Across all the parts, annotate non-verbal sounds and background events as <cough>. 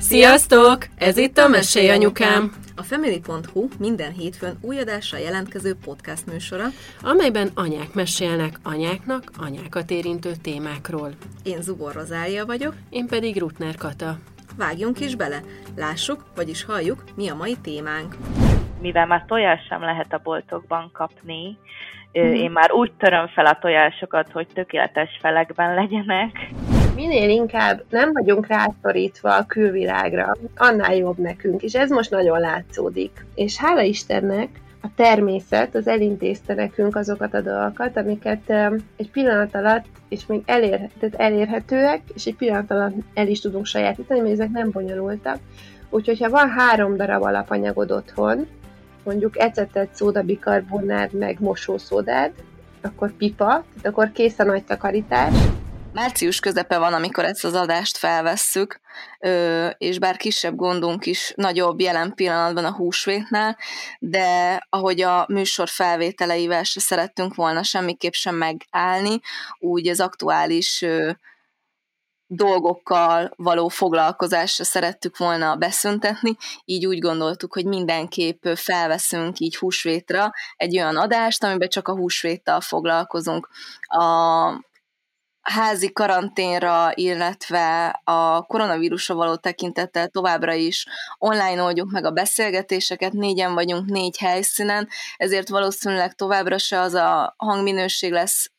Sziasztok! Ez itt a Mesélj Anyukám! A Family.hu minden hétfőn új adásra jelentkező podcast műsora, amelyben anyák mesélnek anyáknak anyákat érintő témákról. Én Zubor Rozália vagyok, én pedig Rutner Kata. Vágjunk is bele, lássuk, vagyis halljuk, mi a mai témánk. Mivel már tojás sem lehet a boltokban kapni, én már úgy töröm fel a tojásokat, hogy tökéletes felekben legyenek. Minél inkább nem vagyunk rászorítva a külvilágra, annál jobb nekünk, és ez most nagyon látszódik. És hála Istennek, a természet az elintézte nekünk azokat a dolgokat, amiket egy pillanat alatt, és még elér, tehát elérhetőek, és egy pillanat alatt el is tudunk sajátítani, mert ezek nem bonyolultak. Úgyhogy, ha van három darab alapanyagod otthon, mondjuk ecetet, szódabikarbonát, meg mosószódád, akkor pipa, tehát akkor kész a nagy takarítás. Március közepe van, amikor ezt az adást felvesszük, és bár kisebb gondunk is nagyobb jelen pillanatban a húsvétnál, de ahogy a műsor felvételeivel se szerettünk volna semmiképp sem megállni, úgy az aktuális dolgokkal való foglalkozásra szerettük volna beszüntetni, így úgy gondoltuk, hogy mindenképp felveszünk így húsvétra egy olyan adást, amiben csak a húsvéttal foglalkozunk. A házi karanténra, illetve a koronavírusra való tekintettel továbbra is online oldjuk meg a beszélgetéseket, négyen vagyunk négy helyszínen, ezért valószínűleg továbbra se az a hangminőség lesz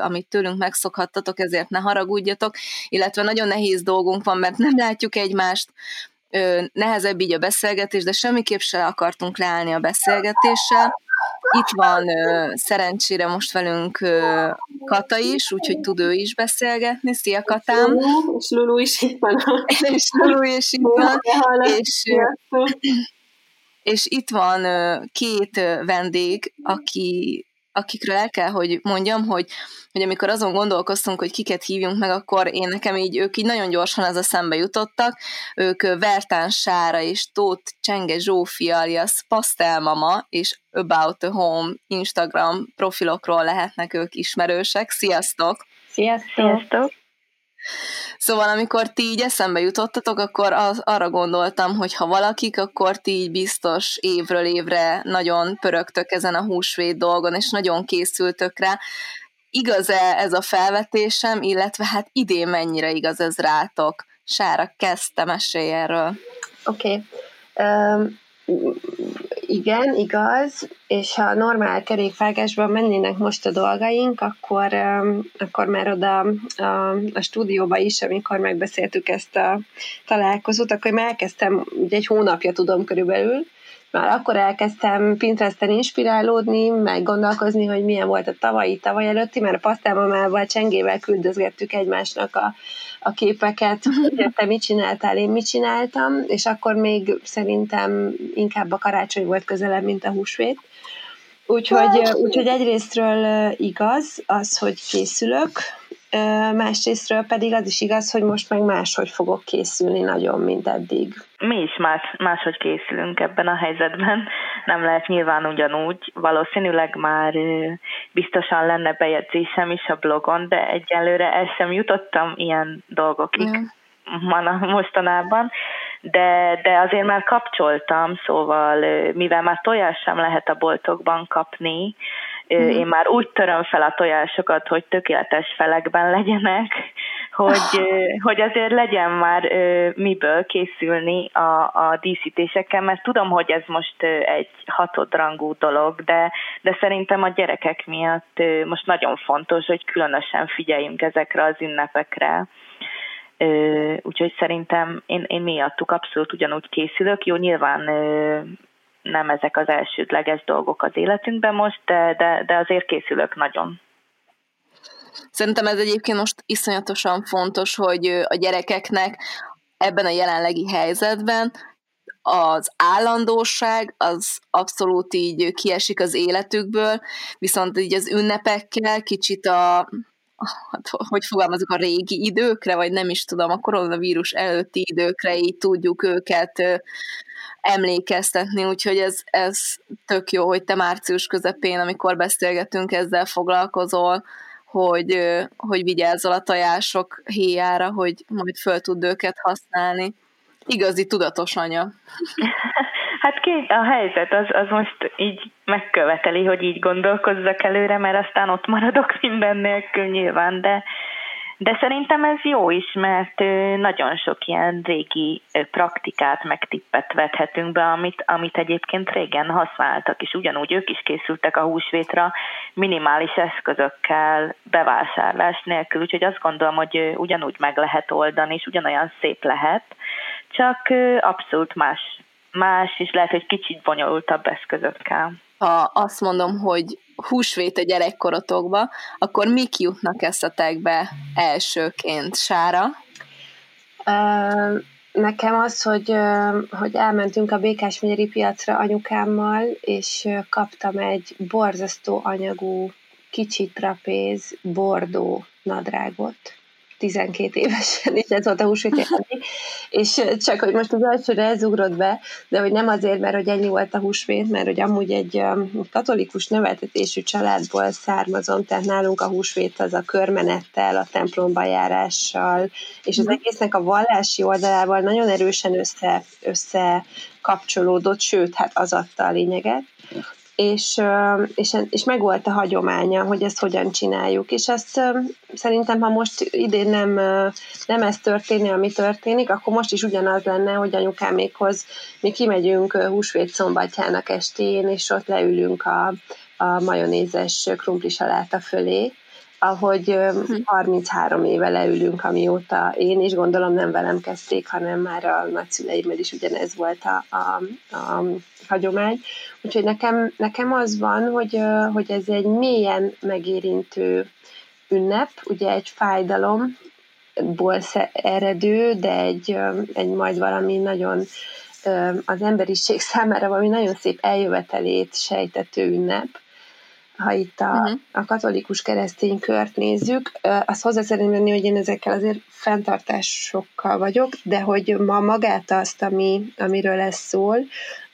amit tőlünk megszokhattatok, ezért ne haragudjatok, illetve nagyon nehéz dolgunk van, mert nem látjuk egymást, nehezebb így a beszélgetés, de semmiképp se akartunk leállni a beszélgetéssel. Itt van szerencsére most velünk Kata is, úgyhogy tud ő is beszélgetni. Szia Katám! És Lulu is itt van. <laughs> és Lulu is itt van. És, és itt van két vendég, aki akikről el kell, hogy mondjam, hogy, hogy amikor azon gondolkoztunk, hogy kiket hívjunk meg, akkor én nekem így, ők így nagyon gyorsan ez a szembe jutottak. Ők Vertán Sára és Tóth Csenge Zsófia alias Pastelmama és About a Home Instagram profilokról lehetnek ők ismerősek. Sziasztok! Sziasztok! Sziasztok. Szóval amikor ti így eszembe jutottatok, akkor az, arra gondoltam, hogy ha valakik, akkor ti így biztos évről évre nagyon pörögtök ezen a húsvét dolgon, és nagyon készültök rá. Igaz-e ez a felvetésem, illetve hát idén mennyire igaz ez rátok? Sára, kezdte mesélj erről. Oké. Okay. Um, igen, igaz, és ha normál kerékvágásban mennének most a dolgaink, akkor, akkor már oda a, a stúdióba is, amikor megbeszéltük ezt a találkozót, akkor már elkezdtem, ugye egy hónapja tudom körülbelül, már akkor elkezdtem Pinteresten inspirálódni, meg gondolkozni, hogy milyen volt a tavalyi, tavaly előtti, mert a pasztálmamával, csengével küldözgettük egymásnak a, a képeket, hogy te mit csináltál, én mit csináltam, és akkor még szerintem inkább a karácsony volt közelebb, mint a húsvét. Úgyhogy, úgyhogy egyrésztről igaz az, hogy készülök, másrésztről pedig az is igaz, hogy most meg máshogy fogok készülni nagyon, mint eddig. Mi is más, máshogy készülünk ebben a helyzetben. Nem lehet nyilván ugyanúgy. Valószínűleg már biztosan lenne bejegyzésem is a blogon, de egyelőre el sem jutottam ilyen dolgokig. Yeah mostanában, de, de azért már kapcsoltam, szóval mivel már tojás sem lehet a boltokban kapni, Mm. Én már úgy töröm fel a tojásokat, hogy tökéletes felekben legyenek, <laughs> hogy, hogy azért legyen már miből készülni a, a díszítésekkel, mert tudom, hogy ez most egy hatodrangú dolog, de, de szerintem a gyerekek miatt most nagyon fontos, hogy különösen figyeljünk ezekre az ünnepekre. Úgyhogy szerintem én, én miattuk abszolút ugyanúgy készülök. Jó, nyilván nem ezek az elsődleges dolgok az életünkben most, de, de, de azért készülök nagyon. Szerintem ez egyébként most iszonyatosan fontos, hogy a gyerekeknek ebben a jelenlegi helyzetben az állandóság az abszolút így kiesik az életükből, viszont így az ünnepekkel kicsit a, hogy fogalmazok, a régi időkre, vagy nem is tudom, a koronavírus előtti időkre így tudjuk őket emlékeztetni, úgyhogy ez, ez tök jó, hogy te március közepén, amikor beszélgetünk, ezzel foglalkozol, hogy, hogy vigyázzol a tojások héjára, hogy majd föl tud őket használni. igazi tudatos anya. <laughs> Hát két, a helyzet az, az most így megköveteli, hogy így gondolkozzak előre, mert aztán ott maradok <laughs> minden nélkül nyilván, de, de szerintem ez jó is, mert nagyon sok ilyen régi praktikát, meg tippet vethetünk be, amit, amit egyébként régen használtak, és ugyanúgy ők is készültek a húsvétra minimális eszközökkel, bevásárlás nélkül, úgyhogy azt gondolom, hogy ugyanúgy meg lehet oldani, és ugyanolyan szép lehet, csak abszolút más, más, és lehet, hogy kicsit bonyolultabb eszközökkel. Ha azt mondom, hogy húsvét a gyerekkorotokba, akkor mik jutnak eszetekbe elsőként? Sára? Uh, nekem az, hogy, hogy elmentünk a Békás megyeri piacra anyukámmal, és kaptam egy borzasztó anyagú, kicsit trapéz, bordó nadrágot 12 évesen, és ez volt a húsvét és csak, hogy most az elsőre ez ugrott be, de hogy nem azért, mert hogy ennyi volt a húsvét, mert hogy amúgy egy katolikus neveltetésű családból származom, tehát nálunk a húsvét az a körmenettel, a templomba járással, és az mhm. egésznek a vallási oldalával nagyon erősen össze, össze kapcsolódott, sőt, hát az adta a lényeget és, és, és meg volt a hagyománya, hogy ezt hogyan csináljuk, és ezt szerintem, ha most idén nem, nem ez történni, ami történik, akkor most is ugyanaz lenne, hogy anyukámékhoz mi kimegyünk húsvét szombatjának estén, és ott leülünk a, a majonézes saláta fölé, ahogy 33 hm. éve leülünk, amióta én is gondolom nem velem kezdték, hanem már a nagyszüleimmel is ugyanez volt a, a, a hagyomány. Úgyhogy nekem, nekem az van, hogy, hogy ez egy mélyen megérintő ünnep, ugye egy fájdalomból eredő, de egy, egy majd valami nagyon az emberiség számára valami nagyon szép eljövetelét sejtető ünnep ha itt a, uh-huh. a katolikus keresztény kört nézzük, azt hozzá szeretném lenni, hogy én ezekkel azért fenntartásokkal vagyok, de hogy ma magát azt, ami, amiről ez szól,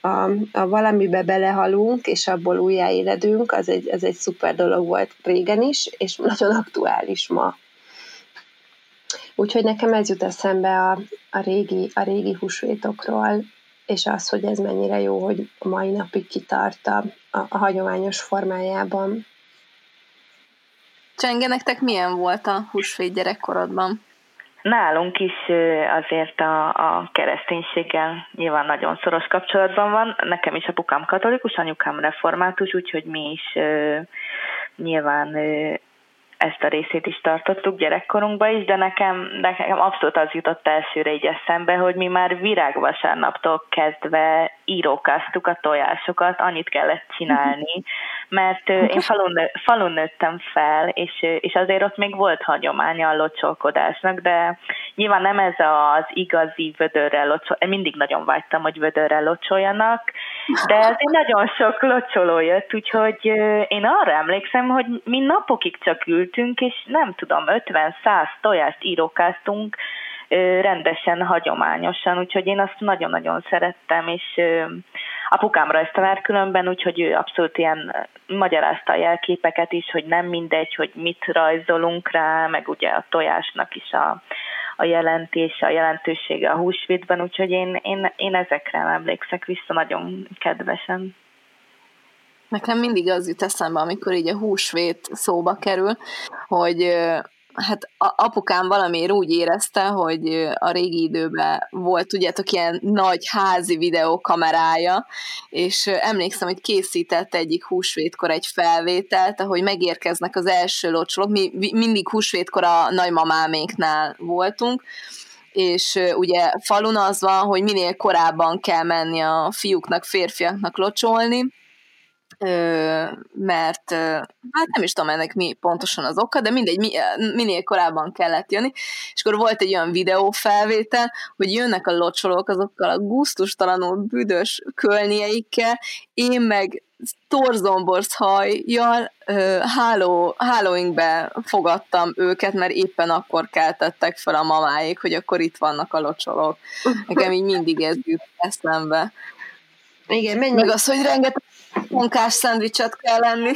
a, a valamibe belehalunk, és abból újjáéledünk, az egy, az egy szuper dolog volt régen is, és nagyon aktuális ma. Úgyhogy nekem ez jut eszembe a, a, régi, a régi húsvétokról, és az, hogy ez mennyire jó, hogy a mai napig kitart a, a, a hagyományos formájában. Csenge, nektek milyen volt a húsvét gyerekkorodban? Nálunk is azért a, a kereszténységgel nyilván nagyon szoros kapcsolatban van. Nekem is apukám katolikus, anyukám református, úgyhogy mi is nyilván ezt a részét is tartottuk gyerekkorunkban is, de nekem, nekem abszolút az jutott elsőre így eszembe, hogy mi már virágvasárnaptól kezdve írókáztuk a tojásokat, annyit kellett csinálni, <laughs> mert én falun, falun nőttem fel, és, és azért ott még volt hagyománya a locsolkodásnak, de nyilván nem ez az igazi vödörrel locsol, én mindig nagyon vágytam, hogy vödörrel locsoljanak, de azért nagyon sok locsoló jött, úgyhogy én arra emlékszem, hogy mi napokig csak ültünk, és nem tudom, 50-100 tojást írókáztunk, rendesen, hagyományosan, úgyhogy én azt nagyon-nagyon szerettem, és apukámra ezt tanár különben, úgyhogy ő abszolút ilyen magyarázta a jelképeket is, hogy nem mindegy, hogy mit rajzolunk rá, meg ugye a tojásnak is a, a jelentése, a jelentősége a húsvétben, úgyhogy én, én, én ezekre emlékszek vissza nagyon kedvesen. Nekem mindig az jut eszembe, amikor így a húsvét szóba kerül, hogy hát apukám valamiért úgy érezte, hogy a régi időben volt, tudjátok, ilyen nagy házi videókamerája, és emlékszem, hogy készített egyik húsvétkor egy felvételt, ahogy megérkeznek az első locsolók, mi mindig húsvétkor a nagymamáméknál voltunk, és ugye falun az van, hogy minél korábban kell menni a fiúknak, férfiaknak locsolni, mert hát nem is tudom ennek mi pontosan az oka, de mindegy, minél korábban kellett jönni, és akkor volt egy olyan videófelvétel, hogy jönnek a locsolók azokkal a gusztustalanul büdös kölnieikkel, én meg torzomborsz hajjal háló, hálóinkbe fogadtam őket, mert éppen akkor keltettek fel a mamáik, hogy akkor itt vannak a locsolók. Nekem így mindig ez jut eszembe. Igen, menj Meg az, hogy rengeteg munkás szendvicset kell lenni.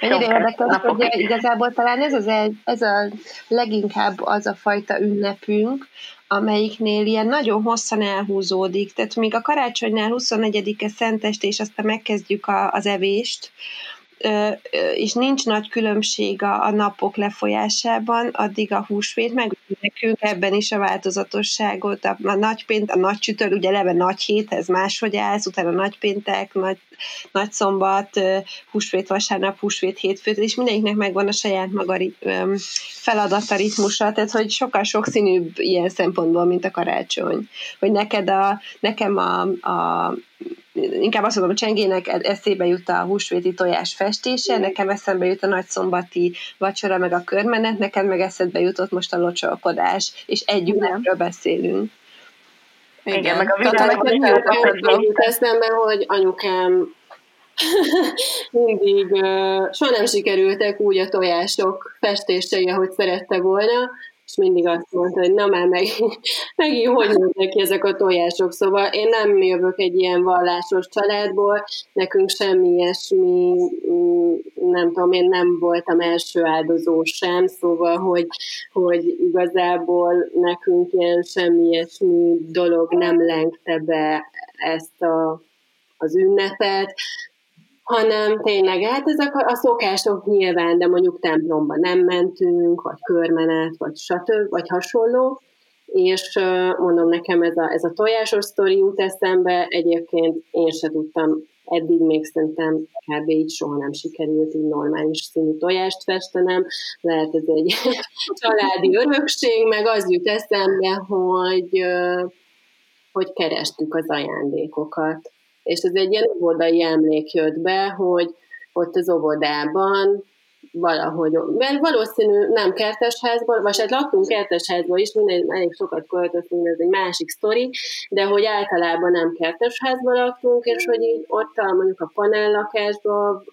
Mennyire érdekes, hogy igazából talán ez, az el, ez a leginkább az a fajta ünnepünk, amelyiknél ilyen nagyon hosszan elhúzódik. Tehát még a karácsonynál 24-e szenteste, és aztán megkezdjük a, az evést, és nincs nagy különbség a, napok lefolyásában, addig a húsvét, meg nekünk ebben is a változatosságot, a, a nagypént, a nagy csütör, ugye eleve nagy hét, ez máshogy állsz, utána nagypéntek, nagy, nagy szombat, húsvét vasárnap, húsvét hétfőt, és mindeniknek megvan a saját maga feladata, ritmusa, tehát hogy sokkal sokszínűbb ilyen szempontból, mint a karácsony. Hogy neked a, nekem a, a inkább azt mondom, a csengének eszébe jut a húsvéti tojás festése, nekem eszembe jut a nagyszombati vacsora, meg a körmenet, neked meg eszedbe jutott most a locsolkodás, és egy ünnepről beszélünk. Igen, Igen meg a világban jut eszembe, hogy anyukám <laughs> mindig uh, soha nem sikerültek úgy a tojások festései, ahogy szerette volna, és mindig azt mondta, hogy na már meg, <laughs> megint hogy néznek ezek a tojások. Szóval én nem jövök egy ilyen vallásos családból, nekünk semmi ilyesmi, mm, nem tudom, én nem voltam első áldozó sem, szóval, hogy, hogy igazából nekünk ilyen semmi ilyesmi dolog nem lengte be ezt a, az ünnepet, hanem tényleg, hát ezek a, szokások nyilván, de mondjuk templomba nem mentünk, vagy körmenet, vagy stb., vagy hasonló, és mondom nekem ez a, ez a tojásos sztori jut eszembe, egyébként én se tudtam eddig még szerintem kb. így soha nem sikerült így normális színű tojást festenem, lehet ez egy <laughs> családi örökség, meg az jut eszembe, hogy, hogy kerestük az ajándékokat és ez egy ilyen óvodai emlék jött be, hogy ott az óvodában valahogy, mert valószínű nem kertesházban, vagy hát laktunk kertesházban is, minden, elég sokat költöztünk, ez egy másik sztori, de hogy általában nem kertesházban laktunk, és hogy ott mondjuk a panellakásban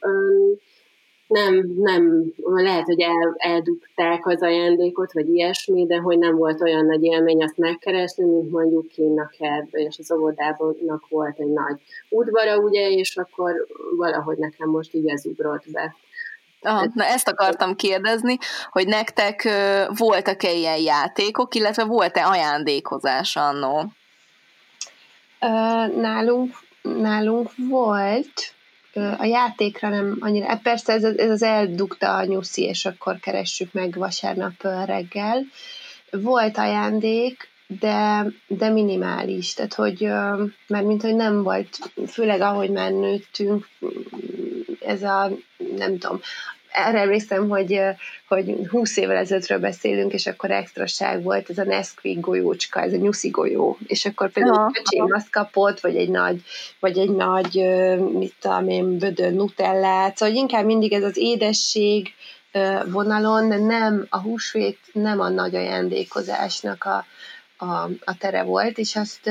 nem, nem, lehet, hogy el, eldugták az ajándékot, vagy ilyesmi, de hogy nem volt olyan nagy élmény azt megkeresni, mint mondjuk kinn a kertben, és az óvodában volt egy nagy udvara, ugye, és akkor valahogy nekem most így ez ugrott be. Aha, na ezt akartam kérdezni, hogy nektek voltak-e ilyen játékok, illetve volt-e ajándékozás annó? Nálunk, nálunk volt, a játékra nem annyira, hát persze ez, ez az eldugta a nyuszi, és akkor keressük meg vasárnap reggel. Volt ajándék, de, de minimális, tehát hogy, mert mint hogy nem volt, főleg ahogy már nőttünk, ez a, nem tudom, erre emlékszem, hogy, hogy 20 évvel ezelőttről beszélünk, és akkor extraság volt ez a Nesquik golyócska, ez a nyuszi golyó, és akkor például ja, öcsém azt kapott, vagy egy nagy, vagy egy nagy, mit tudom én, bödön nutellát, szóval inkább mindig ez az édesség vonalon, de nem, a húsvét nem a nagy ajándékozásnak a, a, a tere volt, és azt,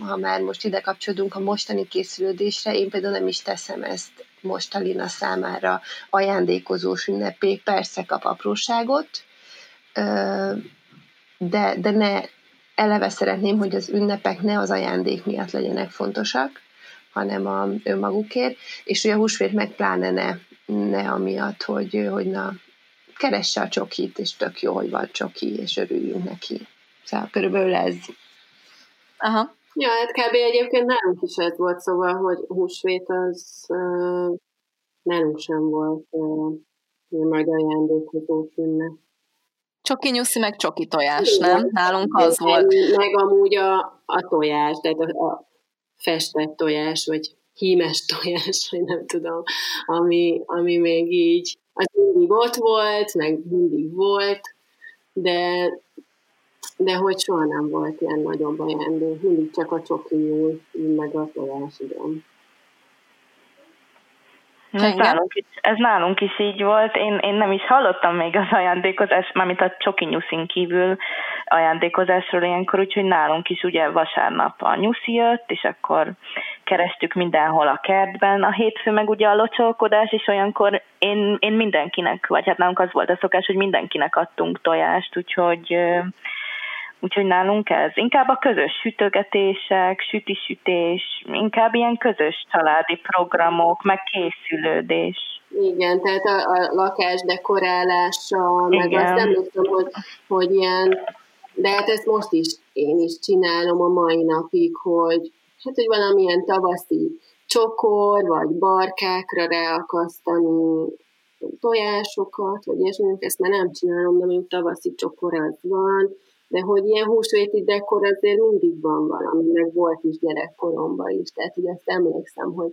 ha már most ide kapcsolódunk a mostani készülődésre, én például nem is teszem ezt most a számára ajándékozós ünnepé, persze kap apróságot, de, de ne eleve szeretném, hogy az ünnepek ne az ajándék miatt legyenek fontosak, hanem a önmagukért, és hogy a húsvét meg pláne ne, ne amiatt, hogy, hogy na, keresse a csokit, és tök jó, hogy van csoki, és örüljünk neki. Szóval körülbelül ez. Aha. Ja, hát kb. egyébként nálunk is ez volt, szóval, hogy húsvét az uh, nálunk sem volt uh, nagy ajándékozó ünnep. Csoki nyuszi, meg csoki tojás, Igen. nem? Nálunk az meg, volt. Meg amúgy a, a tojás, tehát a, a festett tojás, vagy hímes <laughs> tojás, vagy nem tudom, ami, ami még így, az mindig ott volt, meg mindig volt, de de hogy soha nem volt ilyen nagyobb ajándék, mindig csak a csoki nyúl, meg a tojás, igen. Ez nálunk, is, ez nálunk is így volt. Én, én nem is hallottam még az ajándékozás, mármint a csoki nyuszin kívül ajándékozásról ilyenkor, úgyhogy nálunk is ugye vasárnap a nyuszi jött, és akkor kerestük mindenhol a kertben. A hétfő meg ugye a locsolkodás, és olyankor én, én mindenkinek, vagy hát nálunk az volt a szokás, hogy mindenkinek adtunk tojást, úgyhogy Úgyhogy nálunk ez inkább a közös sütögetések, sütisütés, inkább ilyen közös családi programok, meg készülődés. Igen, tehát a, a lakás dekorálása, meg Igen. azt emlékszem, hogy, hogy ilyen, de hát ezt most is én is csinálom a mai napig, hogy hát, hogy valamilyen tavaszi csokor, vagy barkákra reakasztani tojásokat, vagy ilyesmi, ezt már nem csinálom, de mondjuk tavaszi csokor az van, de hogy ilyen húsvéti dekor azért mindig van valami, meg volt is gyerekkoromban is, tehát hogy azt emlékszem, hogy,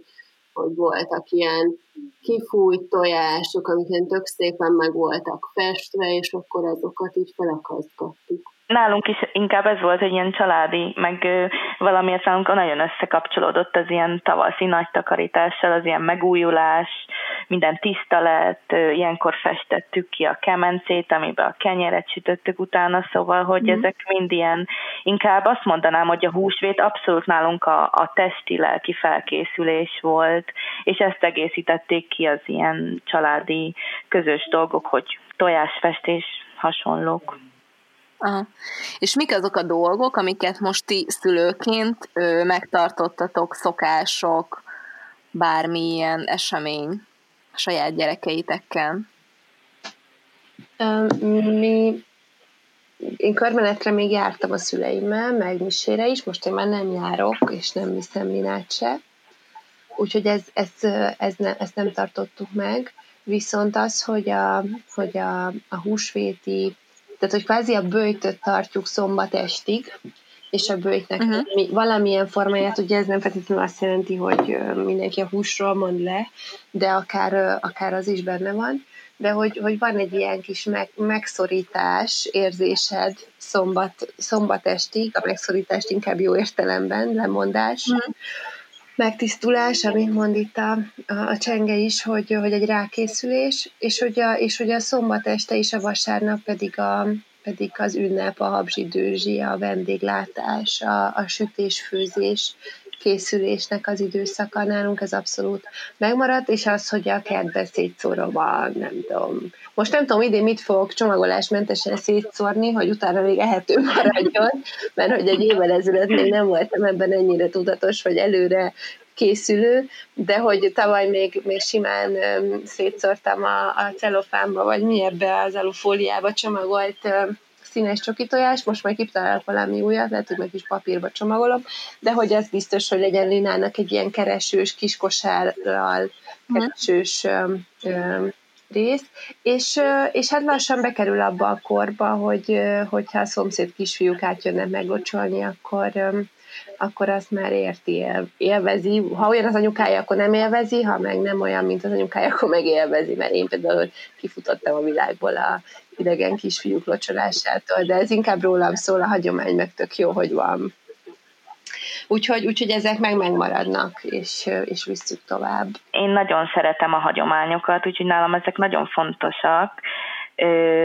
hogy voltak ilyen kifújt tojások, amik tök szépen meg voltak festve, és akkor azokat így felakasztgattuk. Nálunk is inkább ez volt egy ilyen családi, meg valamiért számunkra nagyon összekapcsolódott az ilyen tavaszi nagy takarítással, az ilyen megújulás, minden tiszta lett, ilyenkor festettük ki a kemencét, amiben a kenyeret sütöttük utána, szóval, hogy mm. ezek mind ilyen, inkább azt mondanám, hogy a húsvét abszolút nálunk a, a testi-lelki felkészülés volt, és ezt egészítették ki az ilyen családi közös dolgok, hogy tojásfestés, hasonlók. Aha. És mik azok a dolgok, amiket most ti szülőként ö, megtartottatok, szokások, bármilyen esemény a saját gyerekeitekkel? Mi én körmenetre még jártam a szüleimmel, meg misére is, most én már nem járok, és nem viszem Linát se. Úgyhogy ez, ez, ez ne, ezt nem tartottuk meg. Viszont az, hogy a, hogy a, a húsvéti tehát hogy kvázi a bőjtöt tartjuk szombat estig, és a bőjtnek uh-huh. mi, valamilyen formáját, ugye ez nem feltétlenül azt jelenti, hogy mindenki a húsról mond le, de akár, akár az is benne van, de hogy, hogy van egy ilyen kis meg, megszorítás érzésed szombat, szombat estig, a megszorítást inkább jó értelemben, lemondás, uh-huh megtisztulás, amit mond itt a, a, csenge is, hogy, hogy egy rákészülés, és hogy, a, és hogy a szombat este és a vasárnap pedig, a, pedig az ünnep, a habzsidőzsi, a vendéglátás, a, a sütés-főzés, készülésnek az időszaka nálunk, ez abszolút megmaradt, és az, hogy a kertbe szétszórom a, nem tudom, most nem tudom idén mit fogok csomagolásmentesen szétszórni, hogy utána még ehető maradjon, mert hogy egy évvel ezelőtt még nem voltam ebben ennyire tudatos, hogy előre készülő, de hogy tavaly még, még simán szétszórtam a, a celofánba, vagy mi ebbe az alufóliába csomagolt színes csoki tojás, most majd kitalálok valami újat, lehet, hogy meg is papírba csomagolom, de hogy az biztos, hogy legyen Linának egy ilyen keresős, kiskosárral mhm. keresős ö, ö, rész, és, és hát lassan bekerül abba a korba, hogy hogyha a szomszéd kisfiúk átjönnek meglocsolni, akkor, akkor azt már érti, élvezi. Ha olyan az anyukája, akkor nem élvezi, ha meg nem olyan, mint az anyukája, akkor meg élvezi, mert én például kifutottam a világból a idegen kisfiúk locsolásától, de ez inkább rólam szól, a hagyomány meg tök jó, hogy van. Úgyhogy, úgyhogy ezek meg megmaradnak, és, és visszük tovább. Én nagyon szeretem a hagyományokat, úgyhogy nálam ezek nagyon fontosak,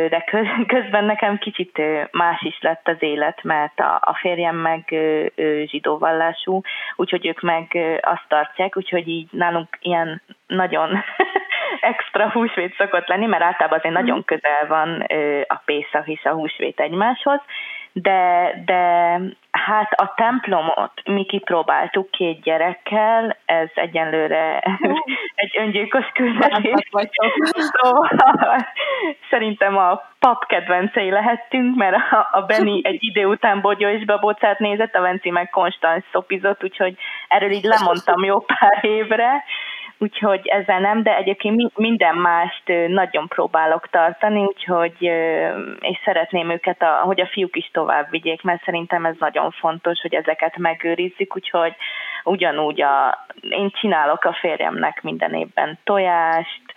de közben nekem kicsit más is lett az élet, mert a, férjem meg zsidó vallású, úgyhogy ők meg azt tartják, úgyhogy így nálunk ilyen nagyon extra húsvét szokott lenni, mert általában azért nagyon mhm. közel van a Pészak és a húsvét egymáshoz, de, de hát a templomot mi kipróbáltuk két gyerekkel, ez egyenlőre <laughs> egy öngyilkos küldetés. Szóval <laughs> szerintem a pap kedvencei lehettünk, mert a, a Benny <laughs> egy idő után Bogyó és Babócát nézett, a Venci meg konstant szopizott, úgyhogy erről így lemondtam jó pár évre, úgyhogy ezzel nem, de egyébként minden mást nagyon próbálok tartani, úgyhogy és szeretném őket, a, hogy a fiúk is tovább vigyék, mert szerintem ez nagyon fontos, hogy ezeket megőrizzük, úgyhogy ugyanúgy a, én csinálok a férjemnek minden évben tojást,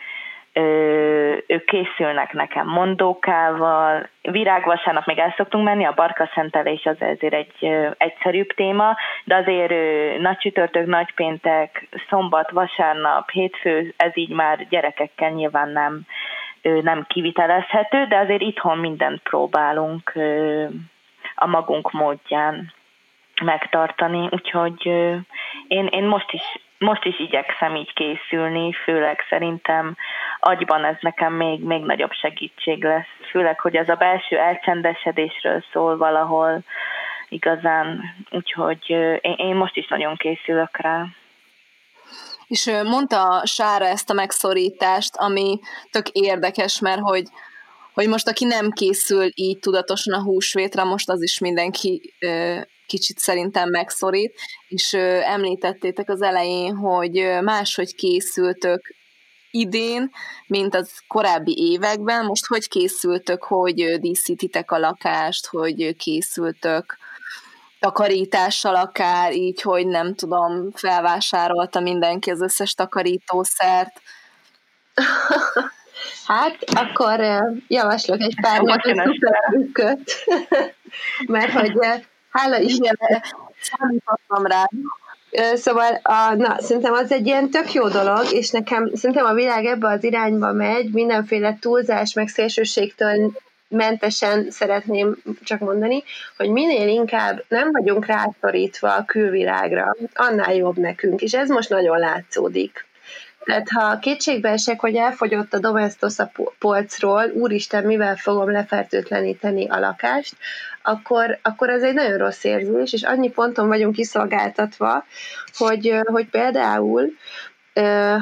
ők készülnek nekem mondókával, virágvasárnap még el szoktunk menni, a barka szentelés az ezért egy egyszerűbb téma, de azért nagy csütörtök, nagy péntek, szombat, vasárnap, hétfő, ez így már gyerekekkel nyilván nem, nem kivitelezhető, de azért itthon mindent próbálunk a magunk módján megtartani, úgyhogy én, én most is most is igyekszem így készülni, főleg szerintem agyban ez nekem még, még nagyobb segítség lesz, főleg, hogy ez a belső elcsendesedésről szól valahol igazán, úgyhogy én, én most is nagyon készülök rá. És mondta Sára ezt a megszorítást, ami tök érdekes, mert hogy, hogy most aki nem készül így tudatosan a húsvétra, most az is mindenki kicsit szerintem megszorít, és említettétek az elején, hogy máshogy készültök idén, mint az korábbi években. Most hogy készültök, hogy díszítitek a lakást, hogy készültök takarítással akár, így, hogy nem tudom, felvásárolta mindenki az összes takarítószert. <laughs> Hát, akkor javaslok egy pár napi <laughs> mert hogy hála Istennek számítottam rá. Szóval a, na, szerintem az egy ilyen tök jó dolog, és nekem szerintem a világ ebbe az irányba megy, mindenféle túlzás, meg szélsőségtől mentesen szeretném csak mondani, hogy minél inkább nem vagyunk rászorítva a külvilágra, annál jobb nekünk, és ez most nagyon látszódik. Tehát ha kétségbe esek, hogy elfogyott a Domestos a polcról, úristen, mivel fogom lefertőtleníteni a lakást, akkor, akkor ez egy nagyon rossz érzés, és annyi ponton vagyunk kiszolgáltatva, hogy, hogy például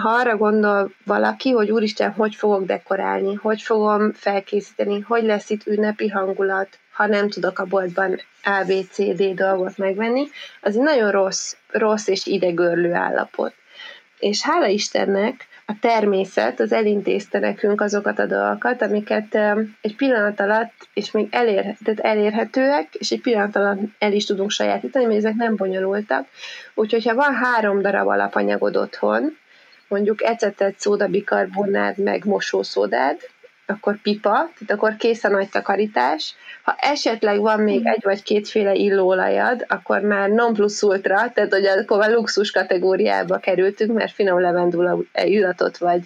ha arra gondol valaki, hogy úristen, hogy fogok dekorálni, hogy fogom felkészíteni, hogy lesz itt ünnepi hangulat, ha nem tudok a boltban ABCD dolgot megvenni, az egy nagyon rossz, rossz és idegörlő állapot. És hála Istennek a természet az elintézte nekünk azokat a dolgokat, amiket egy pillanat alatt, és még elér, tehát elérhetőek, és egy pillanat alatt el is tudunk sajátítani, mert ezek nem bonyolultak. Úgyhogy ha van három darab alapanyagod otthon, mondjuk ecetet, szódabikarbonát, meg mosószódád, akkor pipa, tehát akkor kész a nagy takarítás. Ha esetleg van még egy vagy kétféle illóolajad, akkor már non plus ultra, tehát hogy akkor a luxus kategóriába kerültünk, mert finom levendula illatot vagy,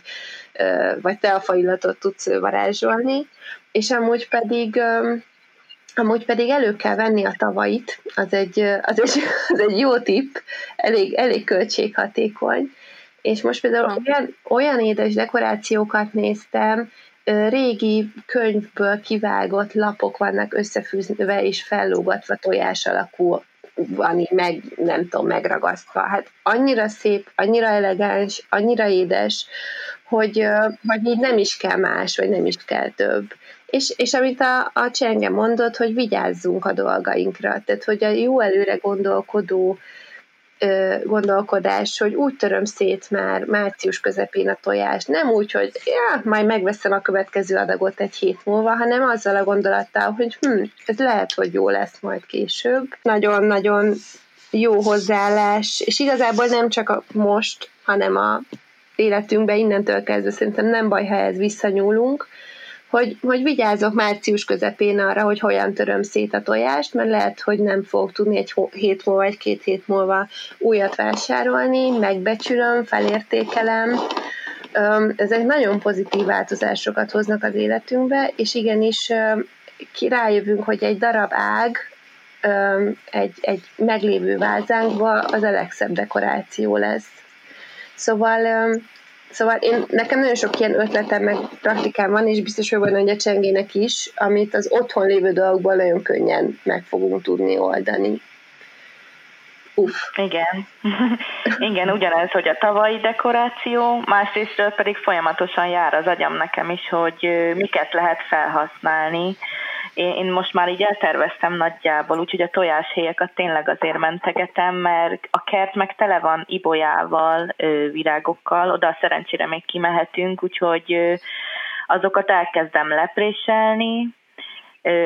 vagy teafa illatot tudsz varázsolni, és amúgy pedig Amúgy pedig elő kell venni a tavait, az egy, az egy, <laughs> az egy jó tipp, elég, elég költséghatékony. És most például olyan, olyan édes dekorációkat néztem, régi könyvből kivágott lapok vannak összefűzve és fellógatva tojás alakú van meg, nem tudom, megragasztva. Hát annyira szép, annyira elegáns, annyira édes, hogy, hogy így nem is kell más, vagy nem is kell több. És, és amit a, a Csenge mondott, hogy vigyázzunk a dolgainkra, tehát hogy a jó előre gondolkodó gondolkodás, hogy úgy töröm szét már március közepén a tojást, nem úgy, hogy ja, majd megveszem a következő adagot egy hét múlva, hanem azzal a gondolattal, hogy hm, ez lehet, hogy jó lesz majd később. Nagyon-nagyon jó hozzáállás, és igazából nem csak a most, hanem a életünkben innentől kezdve szerintem nem baj, ha ez visszanyúlunk, hogy, hogy vigyázok március közepén arra, hogy hogyan töröm szét a tojást, mert lehet, hogy nem fogok tudni egy hét múlva, vagy két hét múlva újat vásárolni, megbecsülöm, felértékelem. Ezek nagyon pozitív változásokat hoznak az életünkbe, és igenis rájövünk, hogy egy darab ág egy, egy meglévő vázánkba az a legszebb dekoráció lesz. Szóval Szóval én, nekem nagyon sok ilyen ötletem, meg praktikám van, és biztos hogy van, hogy csengének is, amit az otthon lévő dolgokból nagyon könnyen meg fogunk tudni oldani. Uff. Igen. <laughs> Igen, ugyanez, hogy a tavalyi dekoráció, másrészt pedig folyamatosan jár az agyam nekem is, hogy miket lehet felhasználni, én, most már így elterveztem nagyjából, úgyhogy a tojáshéjakat tényleg azért mentegetem, mert a kert meg tele van ibolyával, virágokkal, oda szerencsére még kimehetünk, úgyhogy azokat elkezdem lepréselni,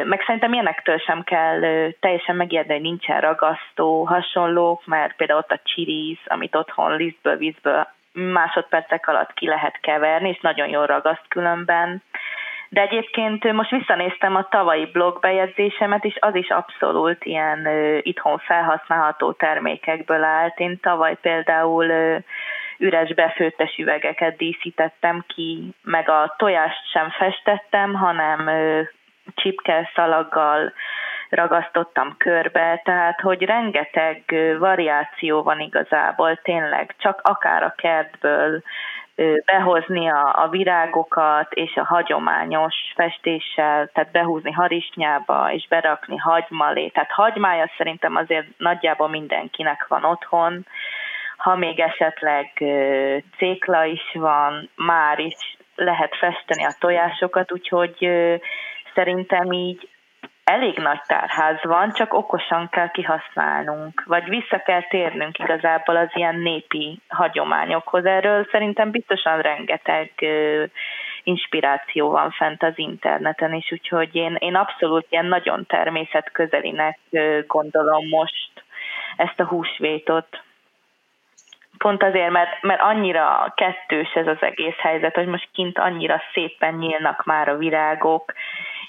meg szerintem ilyenektől sem kell teljesen megijedni, hogy nincsen ragasztó hasonlók, mert például ott a csiriz, amit otthon lisztből, vízből másodpercek alatt ki lehet keverni, és nagyon jól ragaszt különben. De egyébként most visszanéztem a tavalyi blogbejegyzésemet, és az is abszolút ilyen ö, itthon felhasználható termékekből állt. Én tavaly például ö, üres befőttes üvegeket díszítettem ki, meg a tojást sem festettem, hanem ö, csipke szalaggal ragasztottam körbe, tehát hogy rengeteg variáció van igazából tényleg, csak akár a kertből behozni a, a virágokat és a hagyományos festéssel, tehát behúzni harisnyába és berakni hagymalé. Tehát hagymája szerintem azért nagyjából mindenkinek van otthon. ha még esetleg cékla is van, már is lehet festeni a tojásokat, úgyhogy szerintem így elég nagy tárház van, csak okosan kell kihasználnunk, vagy vissza kell térnünk igazából az ilyen népi hagyományokhoz. Erről szerintem biztosan rengeteg inspiráció van fent az interneten is, úgyhogy én, én abszolút ilyen nagyon természetközelinek gondolom most ezt a húsvétot. Pont azért, mert, mert annyira kettős ez az egész helyzet, hogy most kint annyira szépen nyílnak már a virágok,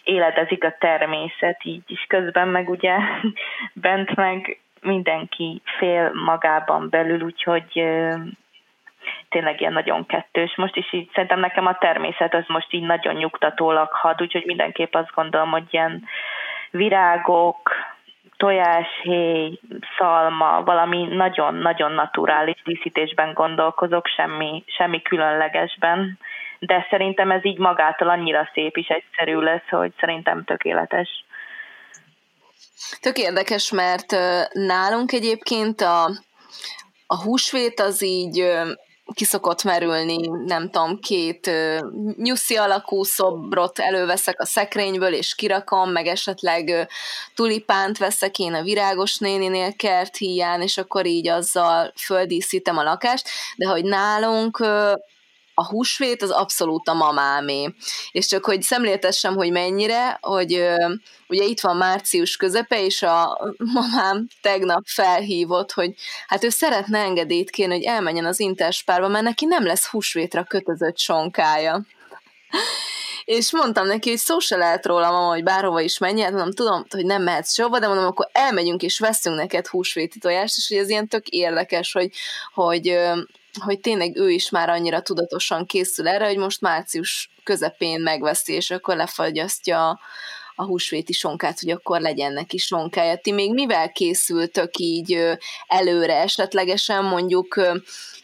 éledezik a természet így is közben, meg ugye <laughs> bent meg mindenki fél magában belül, úgyhogy tényleg ilyen nagyon kettős. Most is így szerintem nekem a természet az most így nagyon nyugtatólag had, úgyhogy mindenképp azt gondolom, hogy ilyen virágok, tojáshéj, szalma, valami nagyon-nagyon naturális díszítésben gondolkozok, semmi, semmi különlegesben de szerintem ez így magától annyira szép és egyszerű lesz, hogy szerintem tökéletes. Tök érdekes, mert nálunk egyébként a, a húsvét az így kiszokott merülni, nem tudom, két nyuszi alakú szobrot előveszek a szekrényből, és kirakom, meg esetleg tulipánt veszek én a virágos néninél kert híján, és akkor így azzal földíszítem a lakást, de hogy nálunk a húsvét az abszolút a mamámé. És csak hogy szemléltessem, hogy mennyire, hogy ugye itt van március közepe, és a mamám tegnap felhívott, hogy hát ő szeretne engedélyt kérni, hogy elmenjen az interspárba, mert neki nem lesz húsvétra kötözött sonkája. És mondtam neki, hogy szó se lehet róla, mama, hogy bárhova is menj, hát mondom, tudom, hogy nem mehetsz sehova, de mondom, akkor elmegyünk és veszünk neked húsvéti tojást, és hogy ez ilyen tök érdekes, hogy, hogy hogy tényleg ő is már annyira tudatosan készül erre, hogy most március közepén megveszi, és akkor lefagyasztja a, húsvéti sonkát, hogy akkor legyen neki sonkája. Ti még mivel készültök így előre? Esetlegesen mondjuk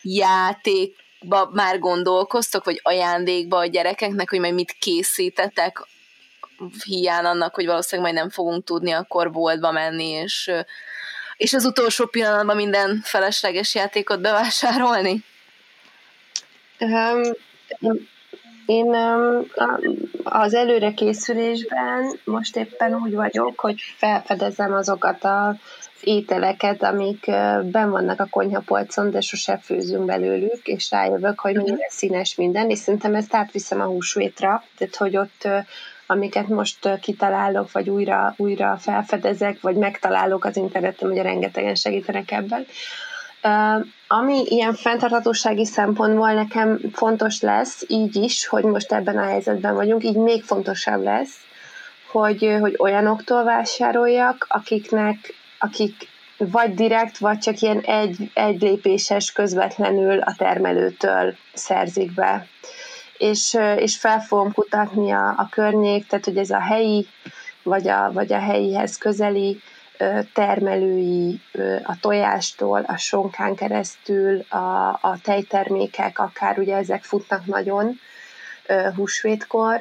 játékba már gondolkoztok, vagy ajándékba a gyerekeknek, hogy majd mit készítetek hiány annak, hogy valószínűleg majd nem fogunk tudni akkor boltba menni, és és az utolsó pillanatban minden felesleges játékot bevásárolni? Um, én um, az előrekészülésben most éppen úgy vagyok, hogy felfedezem azokat a ételeket, amik ben vannak a konyhapolcon, de sose főzünk belőlük, és rájövök, hogy mhm. mennyire színes minden, és szerintem ezt átviszem a húsvétra, tehát hogy ott amiket most kitalálok, vagy újra, újra felfedezek, vagy megtalálok az interneten, ugye rengetegen segítenek ebben. Ami ilyen fenntarthatósági szempontból nekem fontos lesz, így is, hogy most ebben a helyzetben vagyunk, így még fontosabb lesz, hogy, hogy olyanoktól vásároljak, akiknek, akik vagy direkt, vagy csak ilyen egy, egy lépéses közvetlenül a termelőtől szerzik be és, és fel fogom kutatni a, a környék, tehát hogy ez a helyi, vagy a, vagy a helyihez közeli termelői a tojástól, a sonkán keresztül, a, a tejtermékek, akár ugye ezek futnak nagyon húsvétkor,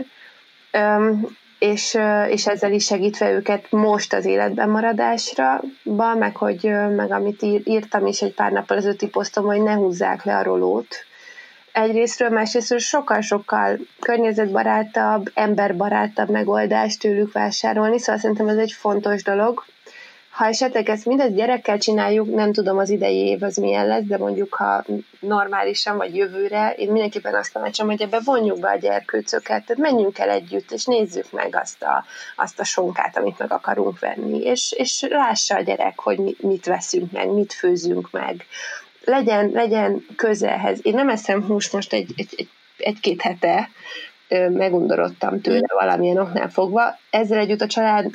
és, és ezzel is segítve őket most az életben maradásra, meg, hogy, meg amit írtam is egy pár nappal az posztom, hogy ne húzzák le a rolót, egyrésztről, másrésztről sokkal-sokkal környezetbarátabb, emberbarátabb megoldást tőlük vásárolni, szóval szerintem ez egy fontos dolog. Ha esetleg ezt mindezt gyerekkel csináljuk, nem tudom az idei év az milyen lesz, de mondjuk ha normálisan vagy jövőre, én mindenképpen azt tanácsom, hogy ebbe vonjuk be a gyerkőcöket, tehát menjünk el együtt, és nézzük meg azt a, azt a sonkát, amit meg akarunk venni, és, és lássa a gyerek, hogy mit veszünk meg, mit főzünk meg, legyen, legyen közelhez. Én nem eszem húst most egy, egy, egy, egy-két hete, megundorodtam tőle valamilyen oknál fogva. Ezzel együtt a család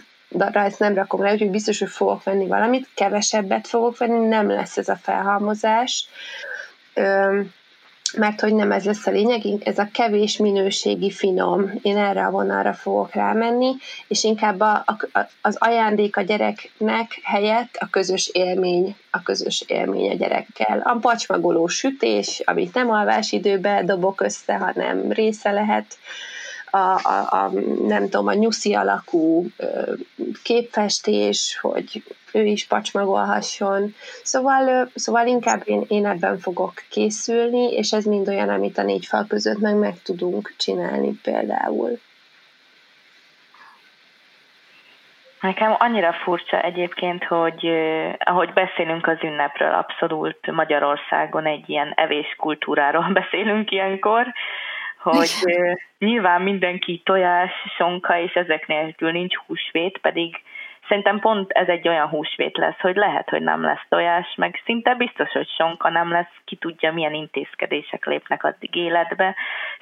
ezt nem rakom rá, úgyhogy biztos, hogy fogok venni valamit, kevesebbet fogok venni, nem lesz ez a felhalmozás mert hogy nem ez lesz a lényeg, ez a kevés minőségi finom, én erre a vonalra fogok rámenni, és inkább a, a, az ajándék a gyereknek helyett a közös élmény, a közös élmény a gyerekkel. A pacsmagoló sütés, amit nem alvás időben dobok össze, hanem része lehet a, a, a nem tudom, a nyuszi alakú képfestés, hogy ő is pacsmagolhasson. Szóval, szóval inkább én, én ebben fogok készülni, és ez mind olyan, amit a négy fal között meg meg tudunk csinálni például. Nekem annyira furcsa egyébként, hogy eh, ahogy beszélünk az ünnepről, abszolút Magyarországon egy ilyen evéskultúráról <laughs> beszélünk ilyenkor, hogy nyilván mindenki tojás, sonka, és ezek nélkül nincs húsvét, pedig Szerintem pont ez egy olyan húsvét lesz, hogy lehet, hogy nem lesz tojás, meg szinte biztos, hogy sonka nem lesz, ki tudja, milyen intézkedések lépnek addig életbe.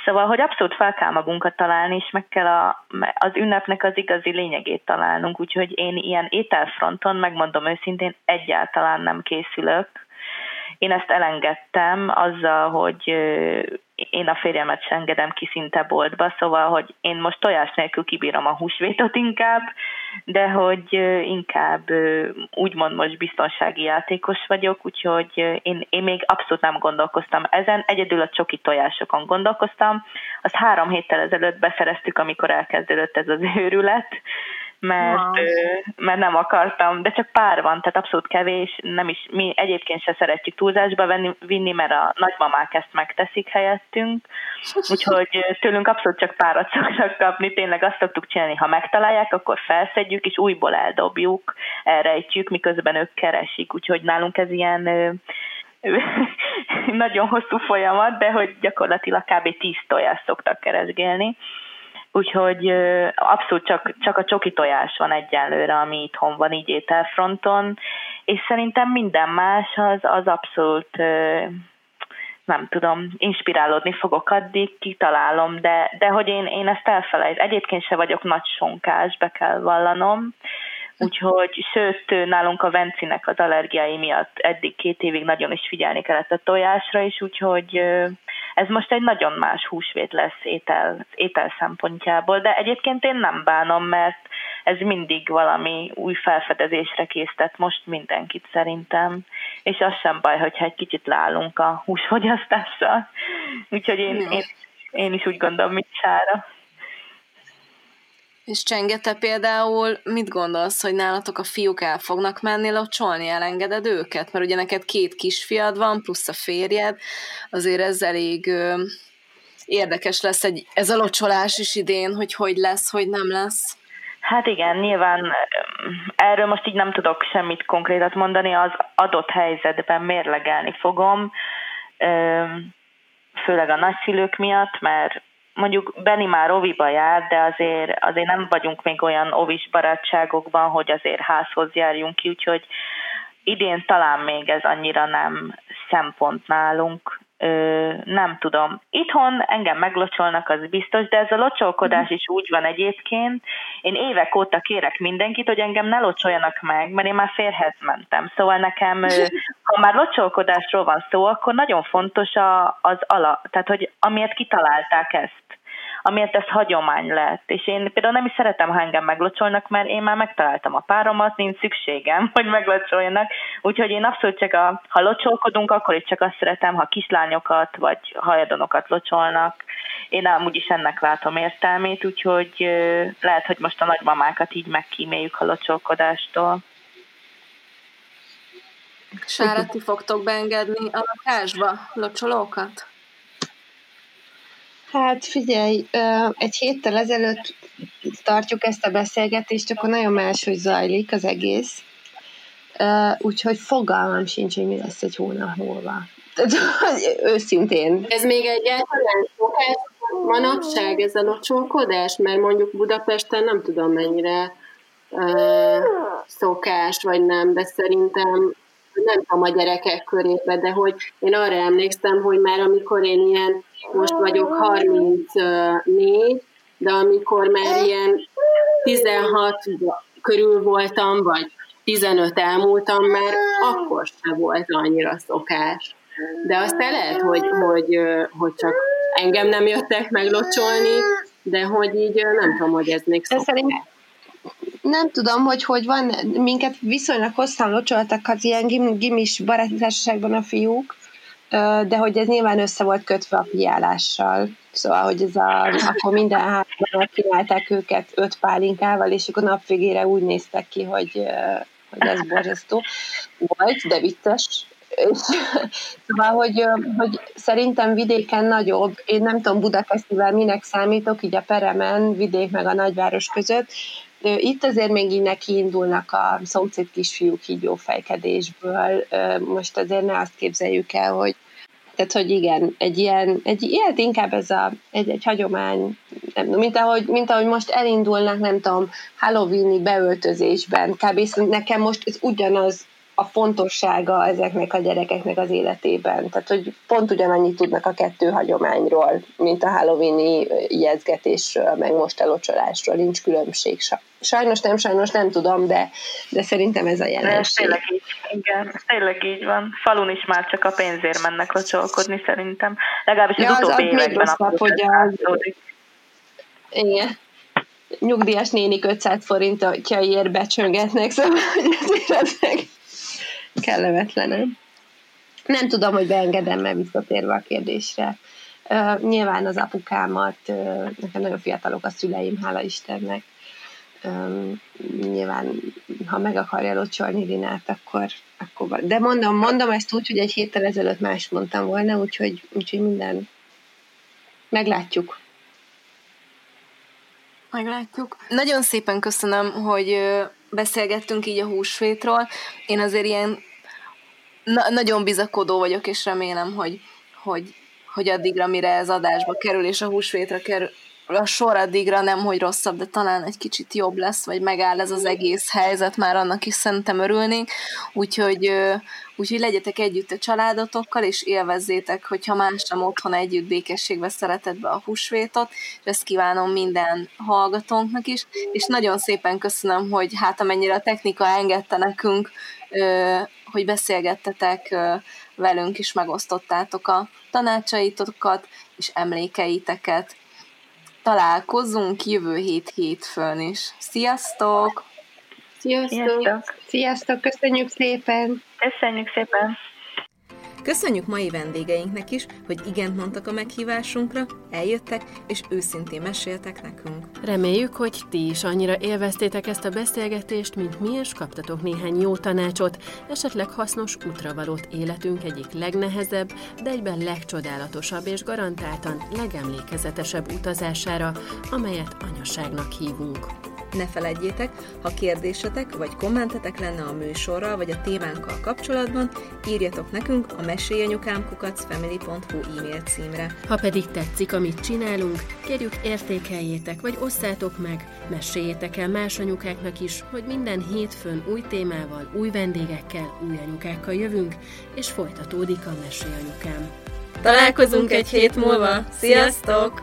Szóval, hogy abszolút fel kell magunkat találni, és meg kell a, az ünnepnek az igazi lényegét találnunk, úgyhogy én ilyen ételfronton, megmondom őszintén, egyáltalán nem készülök, én ezt elengedtem azzal, hogy én a férjemet sem engedem ki szinte boltba, szóval, hogy én most tojás nélkül kibírom a húsvétot inkább, de hogy inkább úgymond most biztonsági játékos vagyok, úgyhogy én, én még abszolút nem gondolkoztam ezen, egyedül a csoki tojásokon gondolkoztam. Azt három héttel ezelőtt beszereztük, amikor elkezdődött ez az őrület, mert, mert nem akartam, de csak pár van, tehát abszolút kevés, nem is, mi egyébként se szeretjük túlzásba venni, vinni, mert a nagymamák ezt megteszik helyettünk, úgyhogy tőlünk abszolút csak párat <laughs> szoktak kapni, tényleg azt szoktuk csinálni, ha megtalálják, akkor felszedjük, és újból eldobjuk, elrejtjük, miközben ők keresik, úgyhogy nálunk ez ilyen <laughs> nagyon hosszú folyamat, de hogy gyakorlatilag kb. 10 tojást szoktak keresgélni, Úgyhogy abszolút csak, csak a csoki tojás van egyenlőre, ami itthon van így ételfronton, és szerintem minden más az, az abszolút nem tudom, inspirálódni fogok addig, kitalálom, de, de hogy én, én ezt elfelejt. Egyébként se vagyok nagy sonkás, be kell vallanom, Úgyhogy, sőt, nálunk a Vencinek az allergiái miatt eddig két évig nagyon is figyelni kellett a tojásra is, úgyhogy ez most egy nagyon más húsvét lesz étel, étel szempontjából, de egyébként én nem bánom, mert ez mindig valami új felfedezésre késztet most mindenkit szerintem, és az sem baj, hogyha egy kicsit leállunk a húsfogyasztással. Úgyhogy én, én, én is úgy gondolom, mint Sára. És Csengete például mit gondolsz, hogy nálatok a fiúk el fognak menni locsolni, elengeded őket? Mert ugye neked két kisfiad van, plusz a férjed, azért ez elég ö, érdekes lesz egy, ez a locsolás is idén, hogy hogy lesz, hogy nem lesz. Hát igen, nyilván erről most így nem tudok semmit konkrétat mondani, az adott helyzetben mérlegelni fogom, főleg a nagyszülők miatt, mert mondjuk Benni már oviba jár, de azért, azért nem vagyunk még olyan ovis barátságokban, hogy azért házhoz járjunk ki, úgyhogy idén talán még ez annyira nem szempont nálunk, Ö, nem tudom. Itthon engem meglocsolnak, az biztos, de ez a locsolkodás is úgy van egyébként. Én évek óta kérek mindenkit, hogy engem ne locsoljanak meg, mert én már férhez mentem. Szóval nekem, <laughs> ha már locsolkodásról van szó, akkor nagyon fontos a, az ala, tehát hogy amiért kitalálták ezt amiért ez hagyomány lett. És én például nem is szeretem, ha engem meglocsolnak, mert én már megtaláltam a páromat, nincs szükségem, <laughs> hogy meglocsoljanak. Úgyhogy én abszolút csak, a, ha locsolkodunk, akkor is csak azt szeretem, ha kislányokat vagy hajadonokat locsolnak. Én amúgy is ennek látom értelmét, úgyhogy lehet, hogy most a nagymamákat így megkíméljük a locsolkodástól. Sára, ti fogtok beengedni a lakásba locsolókat? Hát figyelj, egy héttel ezelőtt tartjuk ezt a beszélgetést, akkor nagyon máshogy zajlik az egész. Úgyhogy fogalmam sincs, hogy mi lesz egy hónap múlva. Őszintén. Ez még egyáltalán szokás manapság, ez a locsolkodás? Mert mondjuk Budapesten nem tudom mennyire szokás, vagy nem, de szerintem nem tudom a gyerekek körébe, de hogy én arra emlékszem, hogy már amikor én ilyen, most vagyok 34, de amikor már ilyen 16 körül voltam, vagy 15 elmúltam, már akkor se volt annyira szokás. De aztán lehet, hogy, hogy, hogy csak engem nem jöttek meglocsolni, de hogy így nem tudom, hogy ez még szokás nem tudom, hogy hogy van, minket viszonylag hosszan locsoltak az ilyen gim, gimis baráti a fiúk, de hogy ez nyilván össze volt kötve a fiálással. Szóval, hogy ez a, akkor minden házban csinálták őket öt pálinkával, és akkor nap végére úgy néztek ki, hogy, hogy ez borzasztó volt, de vicces. <laughs> Szóval, hogy, hogy szerintem vidéken nagyobb, én nem tudom Budapestivel minek számítok, így a Peremen, vidék meg a nagyváros között, itt azért még így neki indulnak a szomszéd kisfiúk így jó fejkedésből. Most azért ne azt képzeljük el, hogy tehát, hogy igen, egy ilyen, egy ilyet inkább ez a, egy, egy hagyomány, nem, mint, ahogy, mint ahogy most elindulnak, nem tudom, Halloweeni beöltözésben, kb. nekem most ez ugyanaz a fontossága ezeknek a gyerekeknek az életében. Tehát, hogy pont ugyanannyit tudnak a kettő hagyományról, mint a halloweeni jegyzgetésről, meg most elocsolásról, nincs különbség. Sajnos nem, sajnos nem tudom, de, de szerintem ez a jelenség. Ez tényleg így, igen, ez tényleg így van. Falun is már csak a pénzért mennek locsolkodni szerintem. Legalábbis az ja, utóbbi az, az években. Rosszabb, hogy az... Igen nyugdíjas nénik 500 forintjaiért becsöngetnek, szóval ez meg kellemetlenem. Nem tudom, hogy beengedem-e visszatérve a kérdésre. Uh, nyilván az apukámat, uh, nekem nagyon fiatalok a szüleim, hála Istennek. Um, nyilván, ha meg akarja locsolni Rinát, akkor, akkor De mondom, mondom ezt úgy, hogy egy héttel ezelőtt más mondtam volna, úgyhogy, úgyhogy minden meglátjuk. Meglátjuk. Nagyon szépen köszönöm, hogy beszélgettünk így a húsvétról. Én azért ilyen na- nagyon bizakodó vagyok, és remélem, hogy, hogy, hogy addigra, mire ez adásba kerül, és a húsvétre kerül, a sor addigra nem, hogy rosszabb, de talán egy kicsit jobb lesz, vagy megáll ez az egész helyzet, már annak is szerintem örülnék, úgyhogy, úgyhogy legyetek együtt a családotokkal, és élvezzétek, hogyha más nem otthon együtt békességbe szeretetbe a húsvétot, és ezt kívánom minden hallgatónknak is, és nagyon szépen köszönöm, hogy hát amennyire a technika engedte nekünk, hogy beszélgettetek velünk, és megosztottátok a tanácsaitokat, és emlékeiteket találkozunk jövő hét hétfőn is. Sziasztok! Sziasztok! Sziasztok! Sziasztok! Köszönjük szépen! Köszönjük szépen! Köszönjük mai vendégeinknek is, hogy igent mondtak a meghívásunkra, eljöttek és őszintén meséltek nekünk. Reméljük, hogy ti is annyira élveztétek ezt a beszélgetést, mint mi, és kaptatok néhány jó tanácsot, esetleg hasznos útravalót életünk egyik legnehezebb, de egyben legcsodálatosabb és garantáltan legemlékezetesebb utazására, amelyet anyaságnak hívunk. Ne felejtjétek, ha kérdésetek vagy kommentetek lenne a műsorral vagy a témánkkal kapcsolatban, írjatok nekünk a mesélyanyukámkukacfamily.hu e-mail címre. Ha pedig tetszik, amit csinálunk, kérjük értékeljétek vagy osszátok meg, meséljétek el más anyukáknak is, hogy minden hétfőn új témával, új vendégekkel, új anyukákkal jövünk, és folytatódik a Mesélyanyukám. Találkozunk egy hét múlva! Sziasztok!